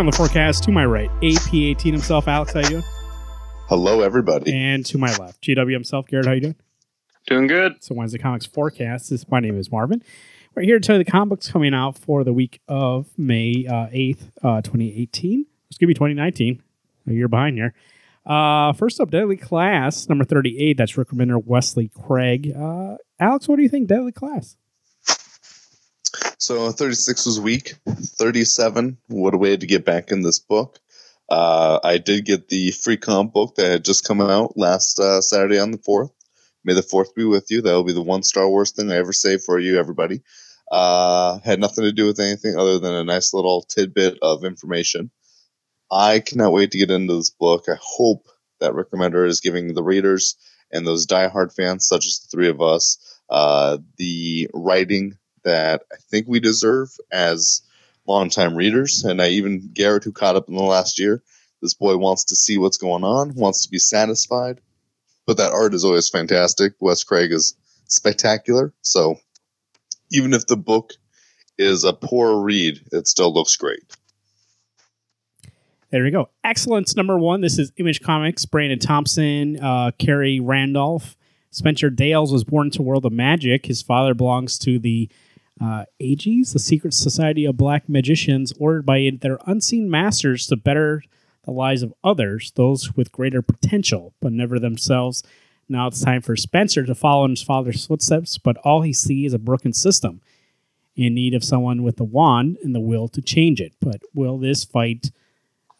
Welcome to the forecast. To my right, AP18 himself, Alex. How you doing? Hello, everybody. And to my left, GW himself, Garrett. How you doing? Doing good. So Wednesday Comics forecast. This my name is Marvin. We're here to tell you the comic books coming out for the week of May uh, eighth, uh, twenty eighteen. It's gonna be twenty nineteen. A year behind here. Uh, first up, Deadly Class number thirty eight. That's Rick Remender, Wesley Craig. Uh, Alex, what do you think, Deadly Class? So 36 was weak. 37, what a way to get back in this book. Uh, I did get the free comp book that had just come out last uh, Saturday on the 4th. May the 4th be with you. That will be the one Star Wars thing I ever say for you, everybody. Uh, had nothing to do with anything other than a nice little tidbit of information. I cannot wait to get into this book. I hope that Rick Remender is giving the readers and those diehard fans, such as the three of us, uh, the writing that I think we deserve as longtime readers. And I even Garrett, who caught up in the last year, this boy wants to see what's going on, wants to be satisfied. But that art is always fantastic. Wes Craig is spectacular. So even if the book is a poor read, it still looks great. There we go. Excellence number one. This is Image Comics. Brandon Thompson, uh, Khary Randolph, Spencer Dales was born a world of magic. His father belongs to the uh, the secret society of black magicians, ordered by their unseen masters to better the lives of others, those with greater potential, but never themselves. Now it's time for Spencer to follow in his father's footsteps, but all he sees is a broken system in need of someone with the wand and the will to change it. But will this fight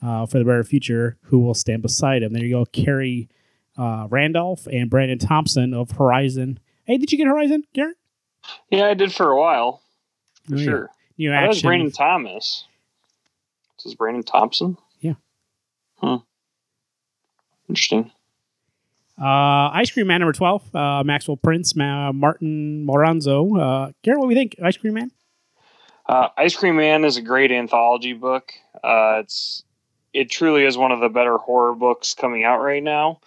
uh, for the better future? Who will stand beside him? There you go, Khary uh, Randolph and Brandon Thompson of Horizon. Hey, did you get Horizon, Garrett? Yeah, I did for a while. For Oh, yeah. sure. New that was. Brandon Thomas. This is Brandon Thompson? Yeah. Huh. Interesting. Uh, Ice Cream Man number 12, uh, Maxwell Prince, Ma- Martin Moranzo. Uh, Garrett, what do we think? Ice Cream Man? Uh, Ice Cream Man is a great anthology book. Uh, it's it truly is one of the better horror books coming out right now.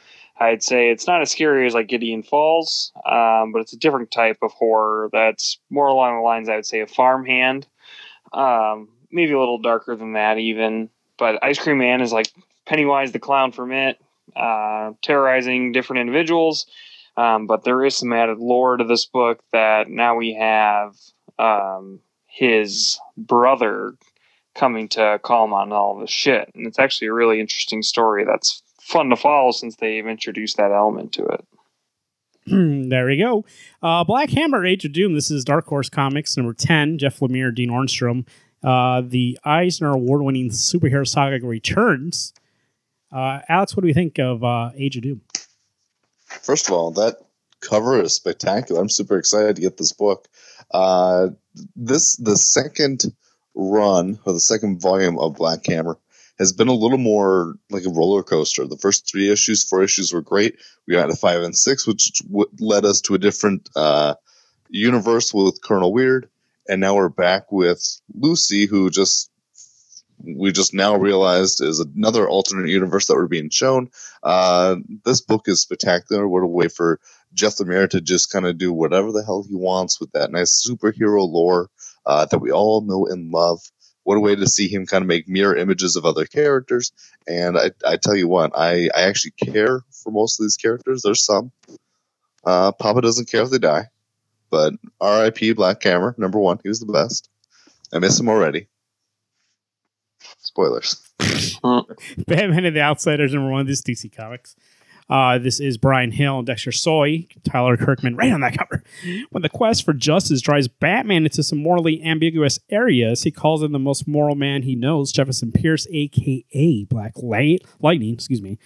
I'd say it's not as scary as like Gideon Falls, um, but it's a different type of horror that's more along the lines I would say of Farmhand, um, maybe a little darker than that even. But Ice Cream Man is like Pennywise the Clown from it, uh, terrorizing different individuals. Um, but there is some added lore to this book that now we have um, his brother coming to call him on all this shit. And it's actually a really interesting story that's fun to follow since they've introduced that element to it. there we go. Uh, Black Hammer, Age of Doom. This is Dark Horse Comics, number 10. Jeff Lemire, Dean Ornstrom. Uh, the Eisner Award winning superhero saga returns. Uh, Alex, what do we think of uh, Age of Doom? First of all, that cover is spectacular. I'm super excited to get this book. Uh, this the second run or the second volume of Black Hammer has been a little more like a roller coaster. The first three issues, four issues were great. We got to five and six, which w- led us to a different uh, universe with Colonel Weird, and now we're back with Lucy, who just we just now realized is another alternate universe that we're being shown. Uh, this book is spectacular. What a way for Jeff Lemire to just kind of do whatever the hell he wants with that nice superhero lore uh, that we all know and love. What a way to see him kind of make mirror images of other characters. And I, I tell you what, I, I actually care for most of these characters. There's some. Uh, Papa doesn't care if they die. But R.I.P. Black Hammer, number one. He was the best. I miss him already. Spoilers. Batman and the Outsiders, number one. This is DC Comics. Uh, this is Bryan Hill and Dexter Soy, Tyler Kirkham, right on that cover. When the quest for justice drives Batman into some morally ambiguous areas, he calls in the most moral man he knows, Jefferson Pierce, aka Black Light, Lightning, excuse me,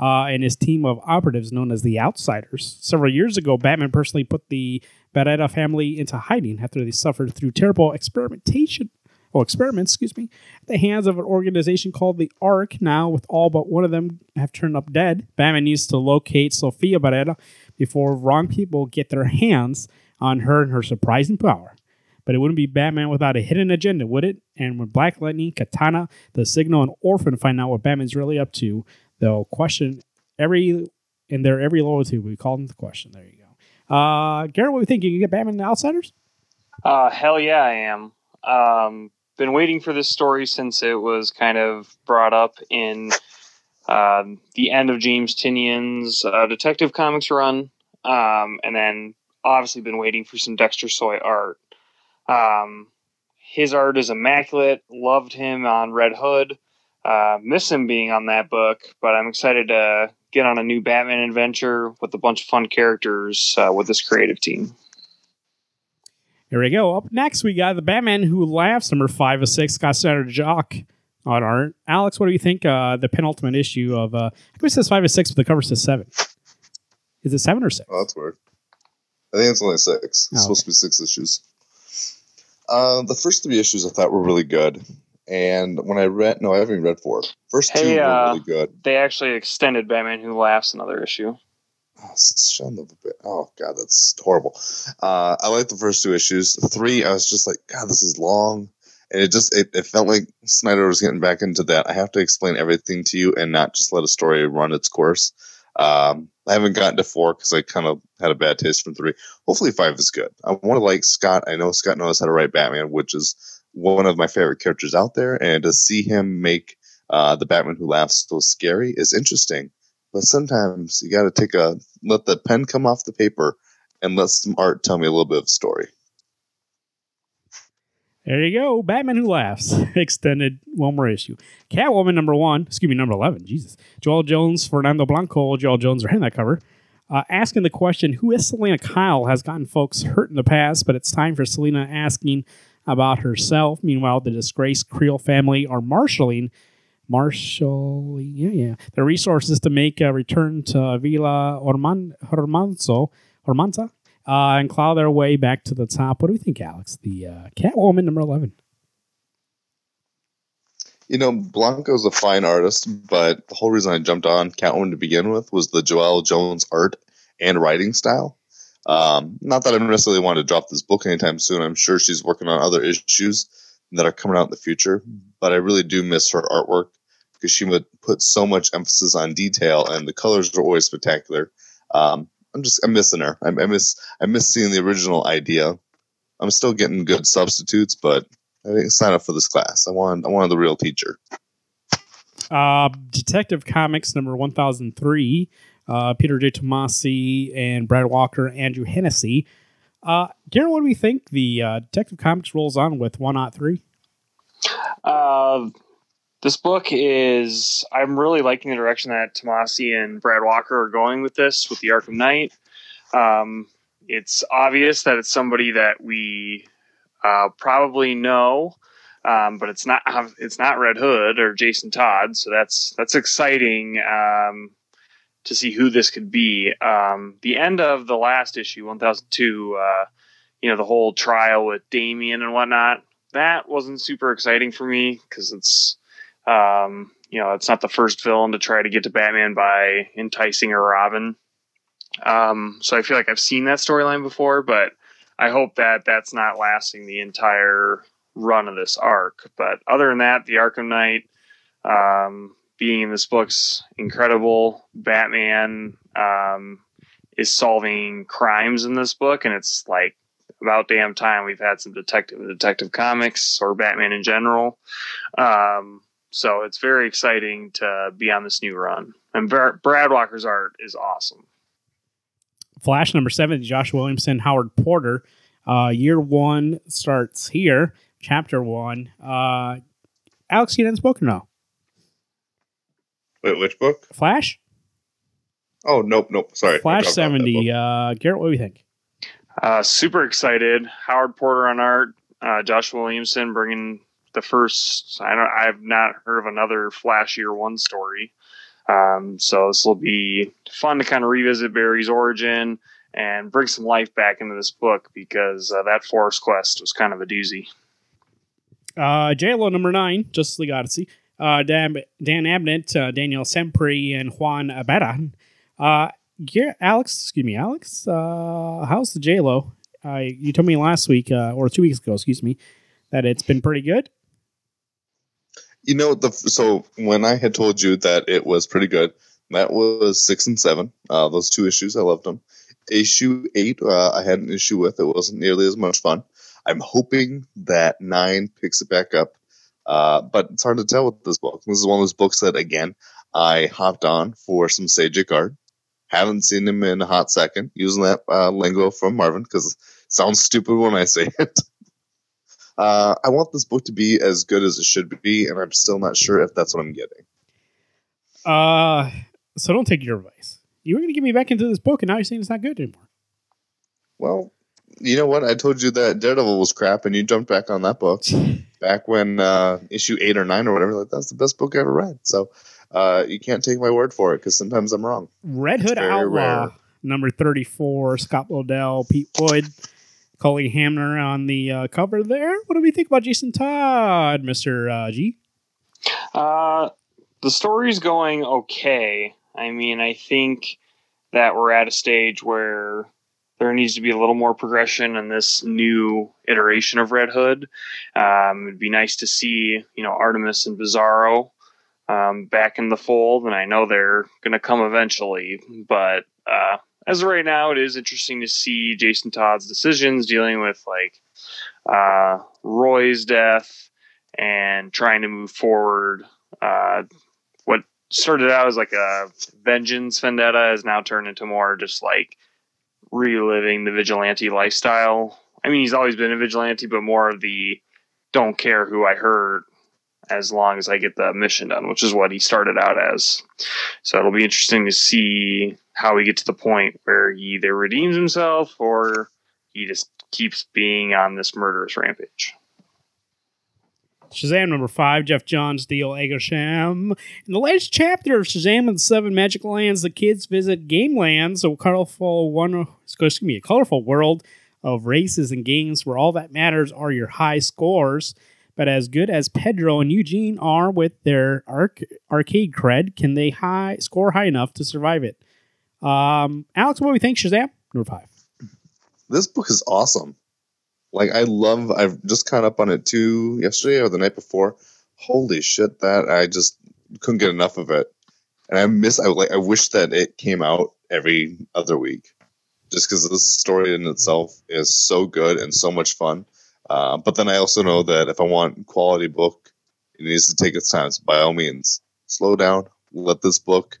uh, and his team of operatives known as the Outsiders. Several years ago, Batman personally put the Barretta family into hiding after they suffered through terrible experimentation oh, experiments, excuse me, at the hands of an organization called the Ark. Now, with all but one of them have turned up dead, Batman needs to locate Sofia Barrera before wrong people get their hands on her and her surprising power. But it wouldn't be Batman without a hidden agenda, would it? And when Black Lightning, Katana, the Signal, and Orphan find out what Batman's really up to, they'll question every in their every loyalty. We call them the question. There you go. Uh, Garrett, what do you think? You can get Batman and the Outsiders? Uh, hell yeah, I am. Um, been waiting for this story since it was kind of brought up in um, the end of James Tynion's uh, Detective Comics run, um, and then obviously been waiting for some Dexter Soy art. Um, his art is immaculate. Loved him on Red Hood. Uh, miss him being on that book, but I'm excited to get on a new Batman adventure with a bunch of fun characters uh, with this creative team. Here we go. Up next, we got the Batman Who Laughs, number five of six, Scott Snyder Jock on art. Alex, what do you think? Uh, the penultimate issue of, uh, I think it says five of six, but the cover says seven. Is it seven or six? Oh, that's weird. I think it's only six. It's Oh, supposed to be six issues. Uh, the first three issues I thought were really good. And when I read, no, I haven't even read four. First two were uh, really good. They actually extended Batman Who Laughs another issue. Oh, a bit. Oh god, that's horrible. Uh, I like the first two issues. Three, I was just like, God, this is long, and it just it, it felt like Snyder was getting back into that. I have to explain everything to you and not just let a story run its course. Um, I haven't gotten to four because I kind of had a bad taste from three. Hopefully, five is good. I want to like Scott. I know Scott knows how to write Batman, which is one of my favorite characters out there, and to see him make uh, the Batman who laughs so scary is interesting. But sometimes you got to take a let the pen come off the paper and let some art tell me a little bit of a story. There you go. Batman Who Laughs. Extended one more issue. Catwoman number one, excuse me, number 11. Jesus. Joelle Jones, Fernando Blanco, Joelle Jones are in that cover. Uh, asking the question, who is Selina Kyle? Has gotten folks hurt in the past, but it's time for Selina asking about herself. Meanwhile, the disgraced Creel family are marshaling, marshaling, yeah, yeah, the resources to make a return to Villa Orman, Hormanza, uh, and claw their way back to the top. What do we think, Alex? The uh, Catwoman number 11. You know, Blanco's a fine artist, but the whole reason I jumped on Catwoman to begin with was the Joelle Jones art and writing style. Um, not that I necessarily want to drop this book anytime soon. I'm sure she's working on other issues that are coming out in the future, but I really do miss her artwork because she would put so much emphasis on detail, and the colors are always spectacular. Um, I'm just I'm missing her. I, I miss I miss seeing the original idea. I'm still getting good substitutes, but I didn't sign up for this class. I wanted I wanted the real teacher. Uh, Detective Comics number 1003. Uh, Peter J. Tomasi and Brad Walker, Andrew Hennessy. Uh, Garrett, what do we think? The uh, Detective Comics rolls on with 103. Uh, this book is. I'm really liking the direction that Tomasi and Brad Walker are going with this, with the Arkham Knight. Um, it's obvious that it's somebody that we uh, probably know, um, but it's not. It's not Red Hood or Jason Todd, so that's that's exciting um, to see who this could be. Um, the end of the last issue, 1002. Uh, you know the whole trial with Damian and whatnot that wasn't super exciting for me because it's um, you know it's not the first villain to try to get to Batman by enticing a Robin. Um, so I feel like I've seen that storyline before, but I hope that that's not lasting the entire run of this arc. But other than that, the Arkham Knight um, being in this book's incredible. Batman um, is solving crimes in this book, and it's like about damn time we've had some detective detective comics or Batman in general. Um, so it's very exciting to be on this new run. And Brad Brad Walker's art is awesome. Flash number seven, Josh Williamson, Howard Porter. Uh, year one starts here, chapter one. Uh, Alex, you didn't spoken now. Wait, which book? Flash? Oh, nope, nope. Sorry. Flash dropped off that 70. Uh, Garrett, what do you think? Uh, super excited. Howard Porter on art. Uh, Josh Williamson bringing the first. I don't. I've not heard of another Flash Year One story. Um, so this will be fun to kind of revisit Barry's origin and bring some life back into this book because uh, that Force Quest was kind of a doozy. Uh, JLo number nine, Justice League Odyssey. Uh, Dan, Dan Abnett, uh, Daniel Sempere, and Juan Abera. Uh, Gar- Alex, excuse me, Alex. Uh, how's the JLo? Uh, you told me last week uh, or two weeks ago, excuse me, that it's been pretty good. You know the so when I had told you that it was pretty good, that was six and seven. Uh, those two issues, I loved them. Issue eight, uh, I had an issue with. It wasn't nearly as much fun. I'm hoping that nine picks it back up. Uh, but it's hard to tell with this book. This is one of those books that, again, I hopped on for some Sejic art. Haven't seen him in a hot second, using that uh, lingo from Marvin because sounds stupid when I say it. Uh, I want this book to be as good as it should be, and I'm still not sure if that's what I'm getting. Uh, so don't take your advice. You were going to get me back into this book, and now you're saying it's not good anymore. Well, you know what? I told you that Daredevil was crap, and you jumped back on that book back when uh, issue eight or nine or whatever. Like that's the best book I ever read. So uh, you can't take my word for it because sometimes I'm wrong. Red Hood Outlaw, rare. number 34, Scott Lobdell, Pete Wood, Cully Hamner on the uh, cover there. What do we think about Jason Todd, Mr. Uh, G? Uh, the story's going okay. I mean, I think that we're at a stage where there needs to be a little more progression in this new iteration of Red Hood. Um, it'd be nice to see, you know, Artemis and Bizarro um, back in the fold, and I know they're going to come eventually. But uh, as of right now, it is interesting to see Jason Todd's decisions dealing with like uh, Roy's death and trying to move forward. Uh, what started out as like a vengeance vendetta has now turned into more just like reliving the vigilante lifestyle. I mean, he's always been a vigilante, but more of the don't care who I hurt as long as I get the mission done, which is what he started out as. So it'll be interesting to see how we get to the point where he either redeems himself or he just keeps being on this murderous rampage. Shazam number five, Geoff Johns, Deal Agersham. In the latest chapter of Shazam and the Seven Magic Lands, the kids visit Game Lands, a colorful one excuse me, a colorful world of races and games where all that matters are your high scores. But as good as Pedro and Eugene are with their arc- arcade cred, can they high score high enough to survive it? Um, Alex, what do we think? Shazam number five. This book is awesome. Like I love. I've just caught up on it too yesterday or the night before. Holy shit! That I just couldn't get enough of it, and I miss. I like. I wish that it came out every other week, just because this story in itself is so good and so much fun. Uh, but then I also know that if I want quality book, it needs to take its time. So by all means, slow down. Let this book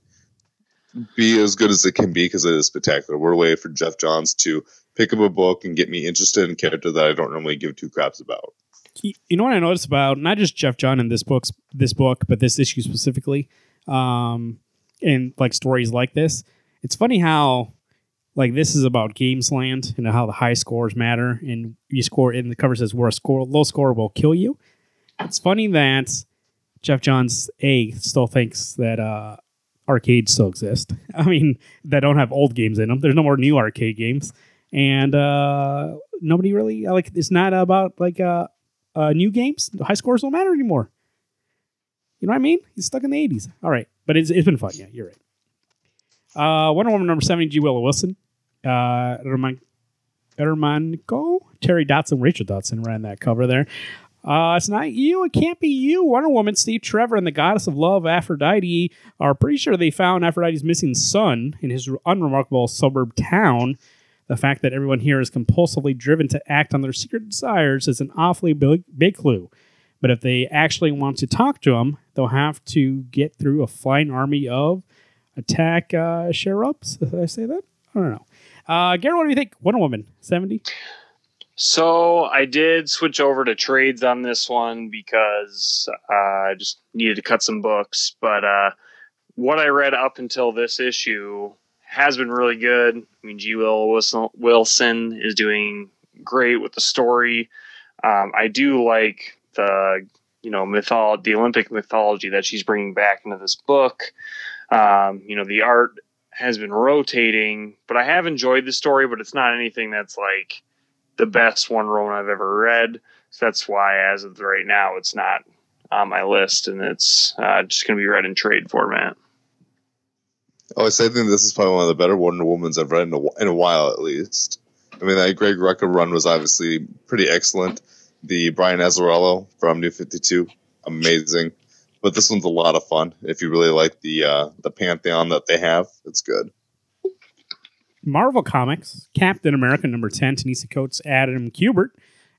be as good as it can be because it is spectacular. We're waiting for Geoff Johns to pick up a book and get me interested in character that I don't normally give two craps about. you know what I noticed about not just Geoff John in this book's this book, but this issue specifically, um, and like stories like this. It's funny how like this is about Gamesland and how the high scores matter, and you score. And the cover says where a score low score will kill you. It's funny that Geoff Johns a still thinks that uh, arcades still exist. I mean, that don't have old games in them. There's no more new arcade games, and uh, nobody really like. It's not about like uh, uh, new games. High scores don't matter anymore. You know what I mean? He's stuck in the 80s. All right. But it's, it's been fun. Yeah, you're right. Uh, Wonder Woman number 70, G. Willow Wilson. Uh, Erman- Ermanco, Terry Dodson, Rachel Dodson ran that cover there. Uh, it's not you. It can't be you. Wonder Woman, Steve Trevor, and the goddess of love, Aphrodite, are pretty sure they found Aphrodite's missing son in his unremarkable suburb town. The fact that everyone here is compulsively driven to act on their secret desires is an awfully big, big clue. But if they actually want to talk to him, they'll have to get through a flying army of attack uh, sheriffs. Did I say that? I don't know. Uh, Gary, what do you think? Wonder Woman, 70? So I did switch over to trades on this one because uh, I just needed to cut some books. But uh, what I read up until this issue has been really good. I mean, G. Will Wilson, Wilson is doing great with the story. Um, I do like the you know mythology, the Olympic mythology that she's bringing back into this book. Um, you know, the art has been rotating, but I have enjoyed the story. But it's not anything that's like the best Wonder Woman I've ever read. So that's why, as of right now, it's not on my list, and it's uh, just going to be read in trade format. Oh, I say I think this is probably one of the better Wonder Womans I've read in a, in a while, at least. I mean, that Greg Rucka run was obviously pretty excellent. The Brian Azzarello from New Fifty Two, amazing. But this one's a lot of fun. If you really like the uh, the pantheon that they have, it's good. Marvel Comics, Captain America number 10, Ta-Nehisi Coates, Adam Kubert,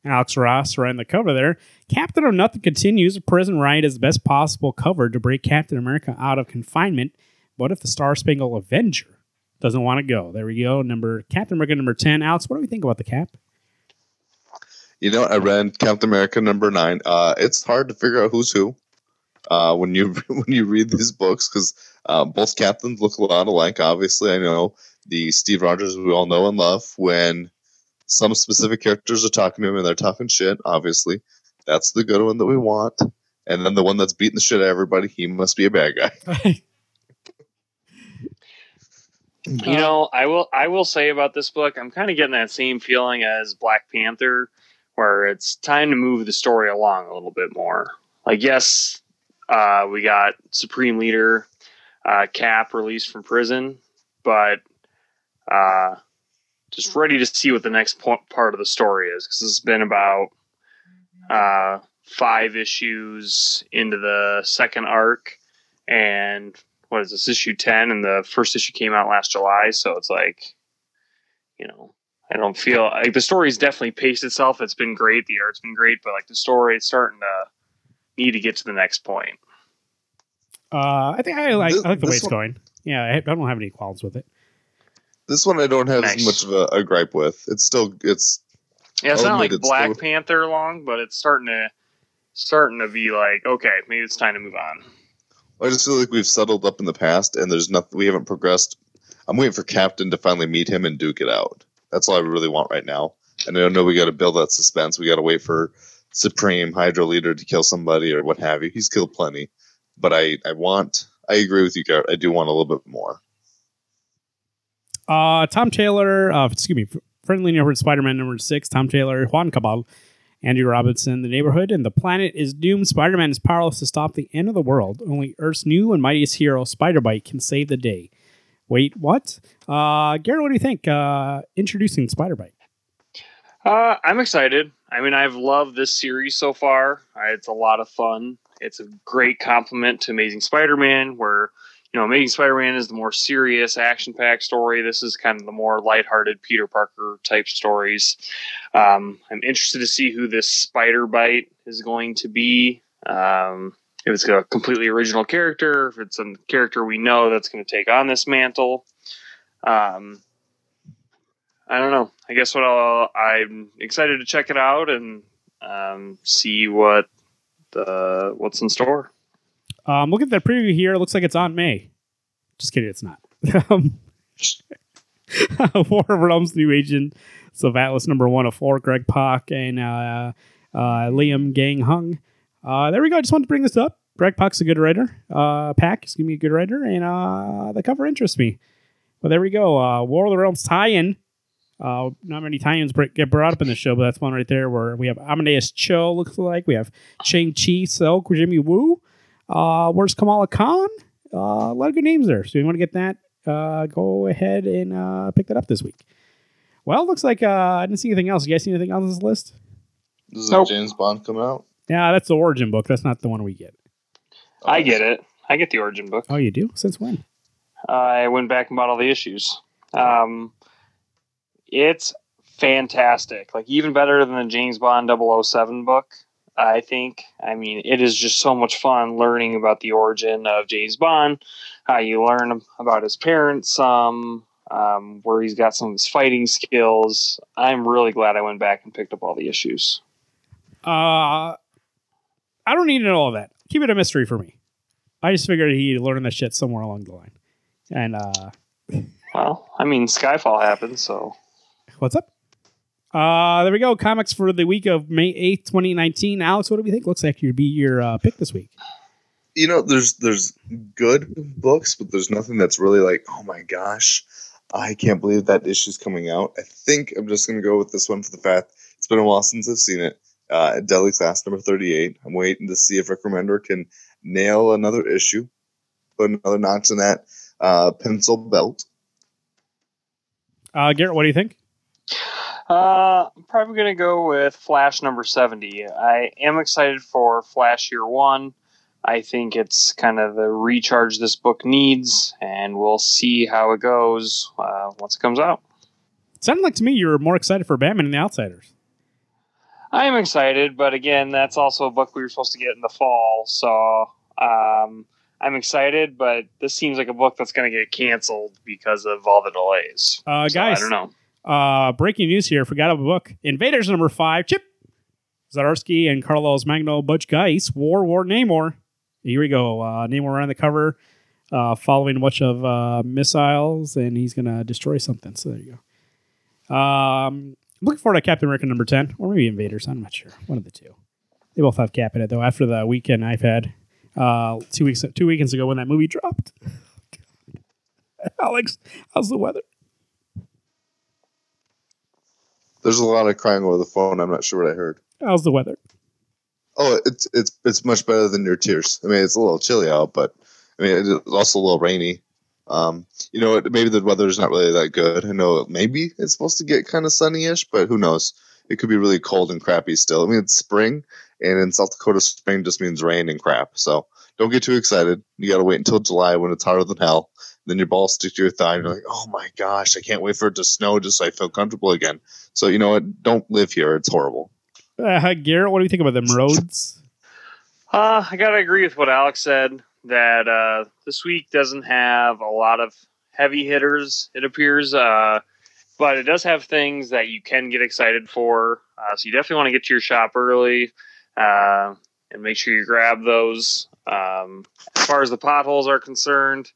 Alex Ross right on the cover there. Captain of Nothing continues. A prison riot is the best possible cover to break Captain America out of confinement. What if the Star Spangled Avenger doesn't want to go? There we go. Number Captain America number 10. Alex, what do we think about the cap? You know, I read Captain America number nine. Uh, it's hard to figure out who's who uh, when you when you read these books because uh, both captains look a lot alike. Obviously, I know the Steve Rogers we all know and love. When some specific characters are talking to him and they're talking shit, obviously, that's the good one that we want. And then the one that's beating the shit out of everybody, he must be a bad guy. You know, I will I will say about this book, I'm kind of getting that same feeling as Black Panther, where it's time to move the story along a little bit more. Like, yes, uh, we got Supreme Leader uh, Cap released from prison, but uh, just ready to see what the next po- part of the story is because it's been about uh, five issues into the second arc, and what is this issue 10 and the first issue came out last july so it's like you know i don't feel like the story's definitely paced itself. It's been great. The art's been great but like the story it's starting to need to get to the next point Uh, I think I like This- I like the way it's one- going. Yeah, I, I don't have any qualms with it. This one I don't have Nice. as much of a, a gripe with. It's still it's yeah it's not like admit it's black still- panther long but it's starting to starting to be like okay maybe it's time to move on I just feel like we've settled up in the past and there's nothing we haven't progressed. I'm waiting for Captain to finally meet him and duke it out. That's all I really want right now. And I know we got to build that suspense. We got to wait for Supreme Hydra Leader to kill somebody or what have you. He's killed plenty, but I I want. I agree with you, Garrett. I do want a little bit more. Uh, Tom Taylor, uh, excuse me, friendly neighborhood Spider-Man number six. Tom Taylor, Juan Cabal, Andrew Robinson, the neighborhood, and the planet is doomed. Spider-Man is powerless to stop the end of the world. Only Earth's new and mightiest hero, Spider-Bite, can save the day. Wait, what? Uh, Garrett, what do you think? Uh, introducing Spider-Bite. Uh, I'm excited. I mean, I've loved this series so far. It's a lot of fun. It's a great compliment to Amazing Spider-Man, where you know Amazing Spider-Man is the more serious, action-packed story. This is kind of the more lighthearted Peter Parker type stories. Um, I'm interested to see who this Spider Bite is going to be. Um, if it's a completely original character, if it's a character we know that's going to take on this mantle. Um, I don't know. I guess what I'll, I'm excited to check it out and um, see what the what's in store. Um, look at that preview here. It looks like it's on May. Just kidding, it's not. War of Realms new agent, so Atlas number one of four, Greg Pak and uh, uh, Liam Gang Hung. Uh, there we go. I just wanted to bring this up. Greg Pak's a good writer. Uh, Pak is going to be a good writer, and uh, the cover interests me. But there we go. Uh, War of the Realms tie-in. Uh, not many tie-ins get brought up in the show, but that's one right there where we have Amadeus Cho, looks like. We have Shang Chi, Silk, Jimmy Woo. Uh, where's Kamala Khan? Uh, a lot of good names there. So you want to get that? Uh, go ahead and uh, pick that up this week. Well, looks like uh, I didn't see anything else. You guys see anything else on this list? This is Nope. James Bond come out. Yeah, that's the origin book. That's not the one we get. I get it. I get the origin book. Oh, you do? Since when? I went back and bought all the issues. Um, it's fantastic. Like even better than the James Bond 007 book. I think. I mean, it is just so much fun learning about the origin of James Bond. How you learn about his parents, um, um, where he's got some of his fighting skills. I'm really glad I went back and picked up all the issues. Uh, I don't need to know all that. Keep it a mystery for me. I just figured he'd learn that shit somewhere along the line. And uh, Well, I mean, Skyfall happened, so what's up? Uh, there we go. Comics for the week of May 8th, 2019. Alex, what do we think? Looks like you'd be your uh, pick this week. You know, there's there's good books, but there's nothing that's really like, oh my gosh, I can't believe that issue's coming out. I think I'm just gonna go with this one for the fact it's been a while since I've seen it. Uh, Deadly Class number 38. I'm waiting to see if Rick Remender can nail another issue, put another notch in that uh, pencil belt. Uh, Garrett, what do you think? Uh, I'm probably going to go with Flash number 70. I am excited for Flash Year 1. I think it's kind of the recharge this book needs, and we'll see how it goes uh, once it comes out. It sounded like to me you were more excited for Batman and the Outsiders. I am excited, but again, that's also a book we were supposed to get in the fall. So um, I'm excited, but this seems like a book that's going to get canceled because of all the delays. Uh, So, guys, I don't know. Uh, breaking news here. Forgot of a book. Invaders number five. Chip Zdarsky and Carlos Magno Butch Guice. War, War, Namor. Here we go. Uh, Namor on the cover, uh, following a bunch of uh, missiles, and he's going to destroy something. So there you go. Um, looking forward to Captain America number 10, or maybe Invaders. I'm not sure. One of the two. They both have Cap in it, though, after the weekend I've had uh, two weeks two weekends ago when that movie dropped. Alex, how's the weather? There's a lot of crying over the phone. I'm not sure what I heard. How's the weather? Oh, it's it's it's much better than your tears. I mean, it's a little chilly out, but I mean, it's also a little rainy. Um, you know, maybe the weather's not really that good. I know maybe it's supposed to get kind of sunny-ish, but who knows? It could be really cold and crappy still. I mean, it's spring, and in South Dakota, spring just means rain and crap. So don't get too excited. You got to wait until July when it's hotter than hell. Then your ball stick to your thigh, and you're like, "Oh my gosh, I can't wait for it to snow just so I feel comfortable again." So you know what? Don't live here. It's horrible. Uh, Garrett, what do you think about them roads? Uh, I gotta agree with what Alex said that uh, this week doesn't have a lot of heavy hitters. It appears, uh, but it does have things that you can get excited for. Uh, so you definitely want to get to your shop early uh, and make sure you grab those. Um, as far as the potholes are concerned,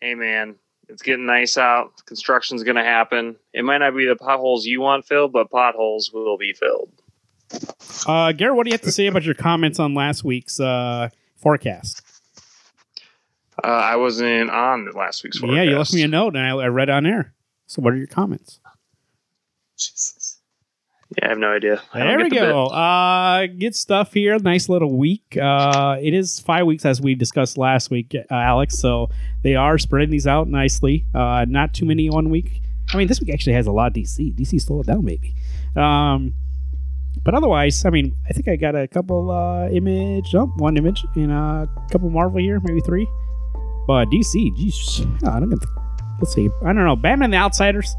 hey man, it's getting nice out. Construction's going to happen. It might not be the potholes you want filled, but potholes will be filled. Uh, Garrett, what do you have to say about your comments on last week's uh, forecast? Uh, I wasn't on last week's forecast. Yeah, you left me a note and I, I read on air. So, what are your comments? Jesus. Yeah, I have no idea. I There we the bit. go. Uh, good stuff here. Nice little week. Uh, it is five weeks as we discussed last week, uh, Alex. So they are spreading these out nicely. Uh, not too many one week. I mean, this week actually has a lot of DC. DC slowed down, maybe. Um, but otherwise, I mean, I think I got a couple uh, image, oh, one image, and a couple Marvel here, maybe three. But DC, geez, I don't know. Let's see. I don't know. Batman and the Outsiders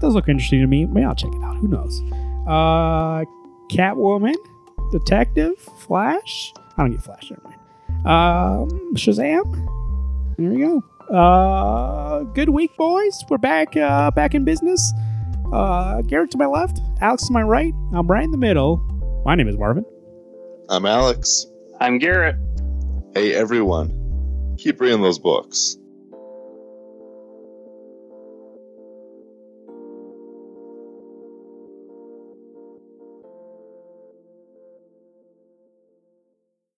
does look interesting to me. Maybe I'll check it out. Who knows? Uh, Catwoman, Detective, Flash. I don't get Flash. Never mind. Um, Shazam. There we go. Uh, good week, boys. We're back. Uh, back in business. Uh, Garrett to my left, Alex to my right. I'm right in the middle. My name is Marvin. I'm Alex. I'm Garrett. Hey everyone, keep reading those books.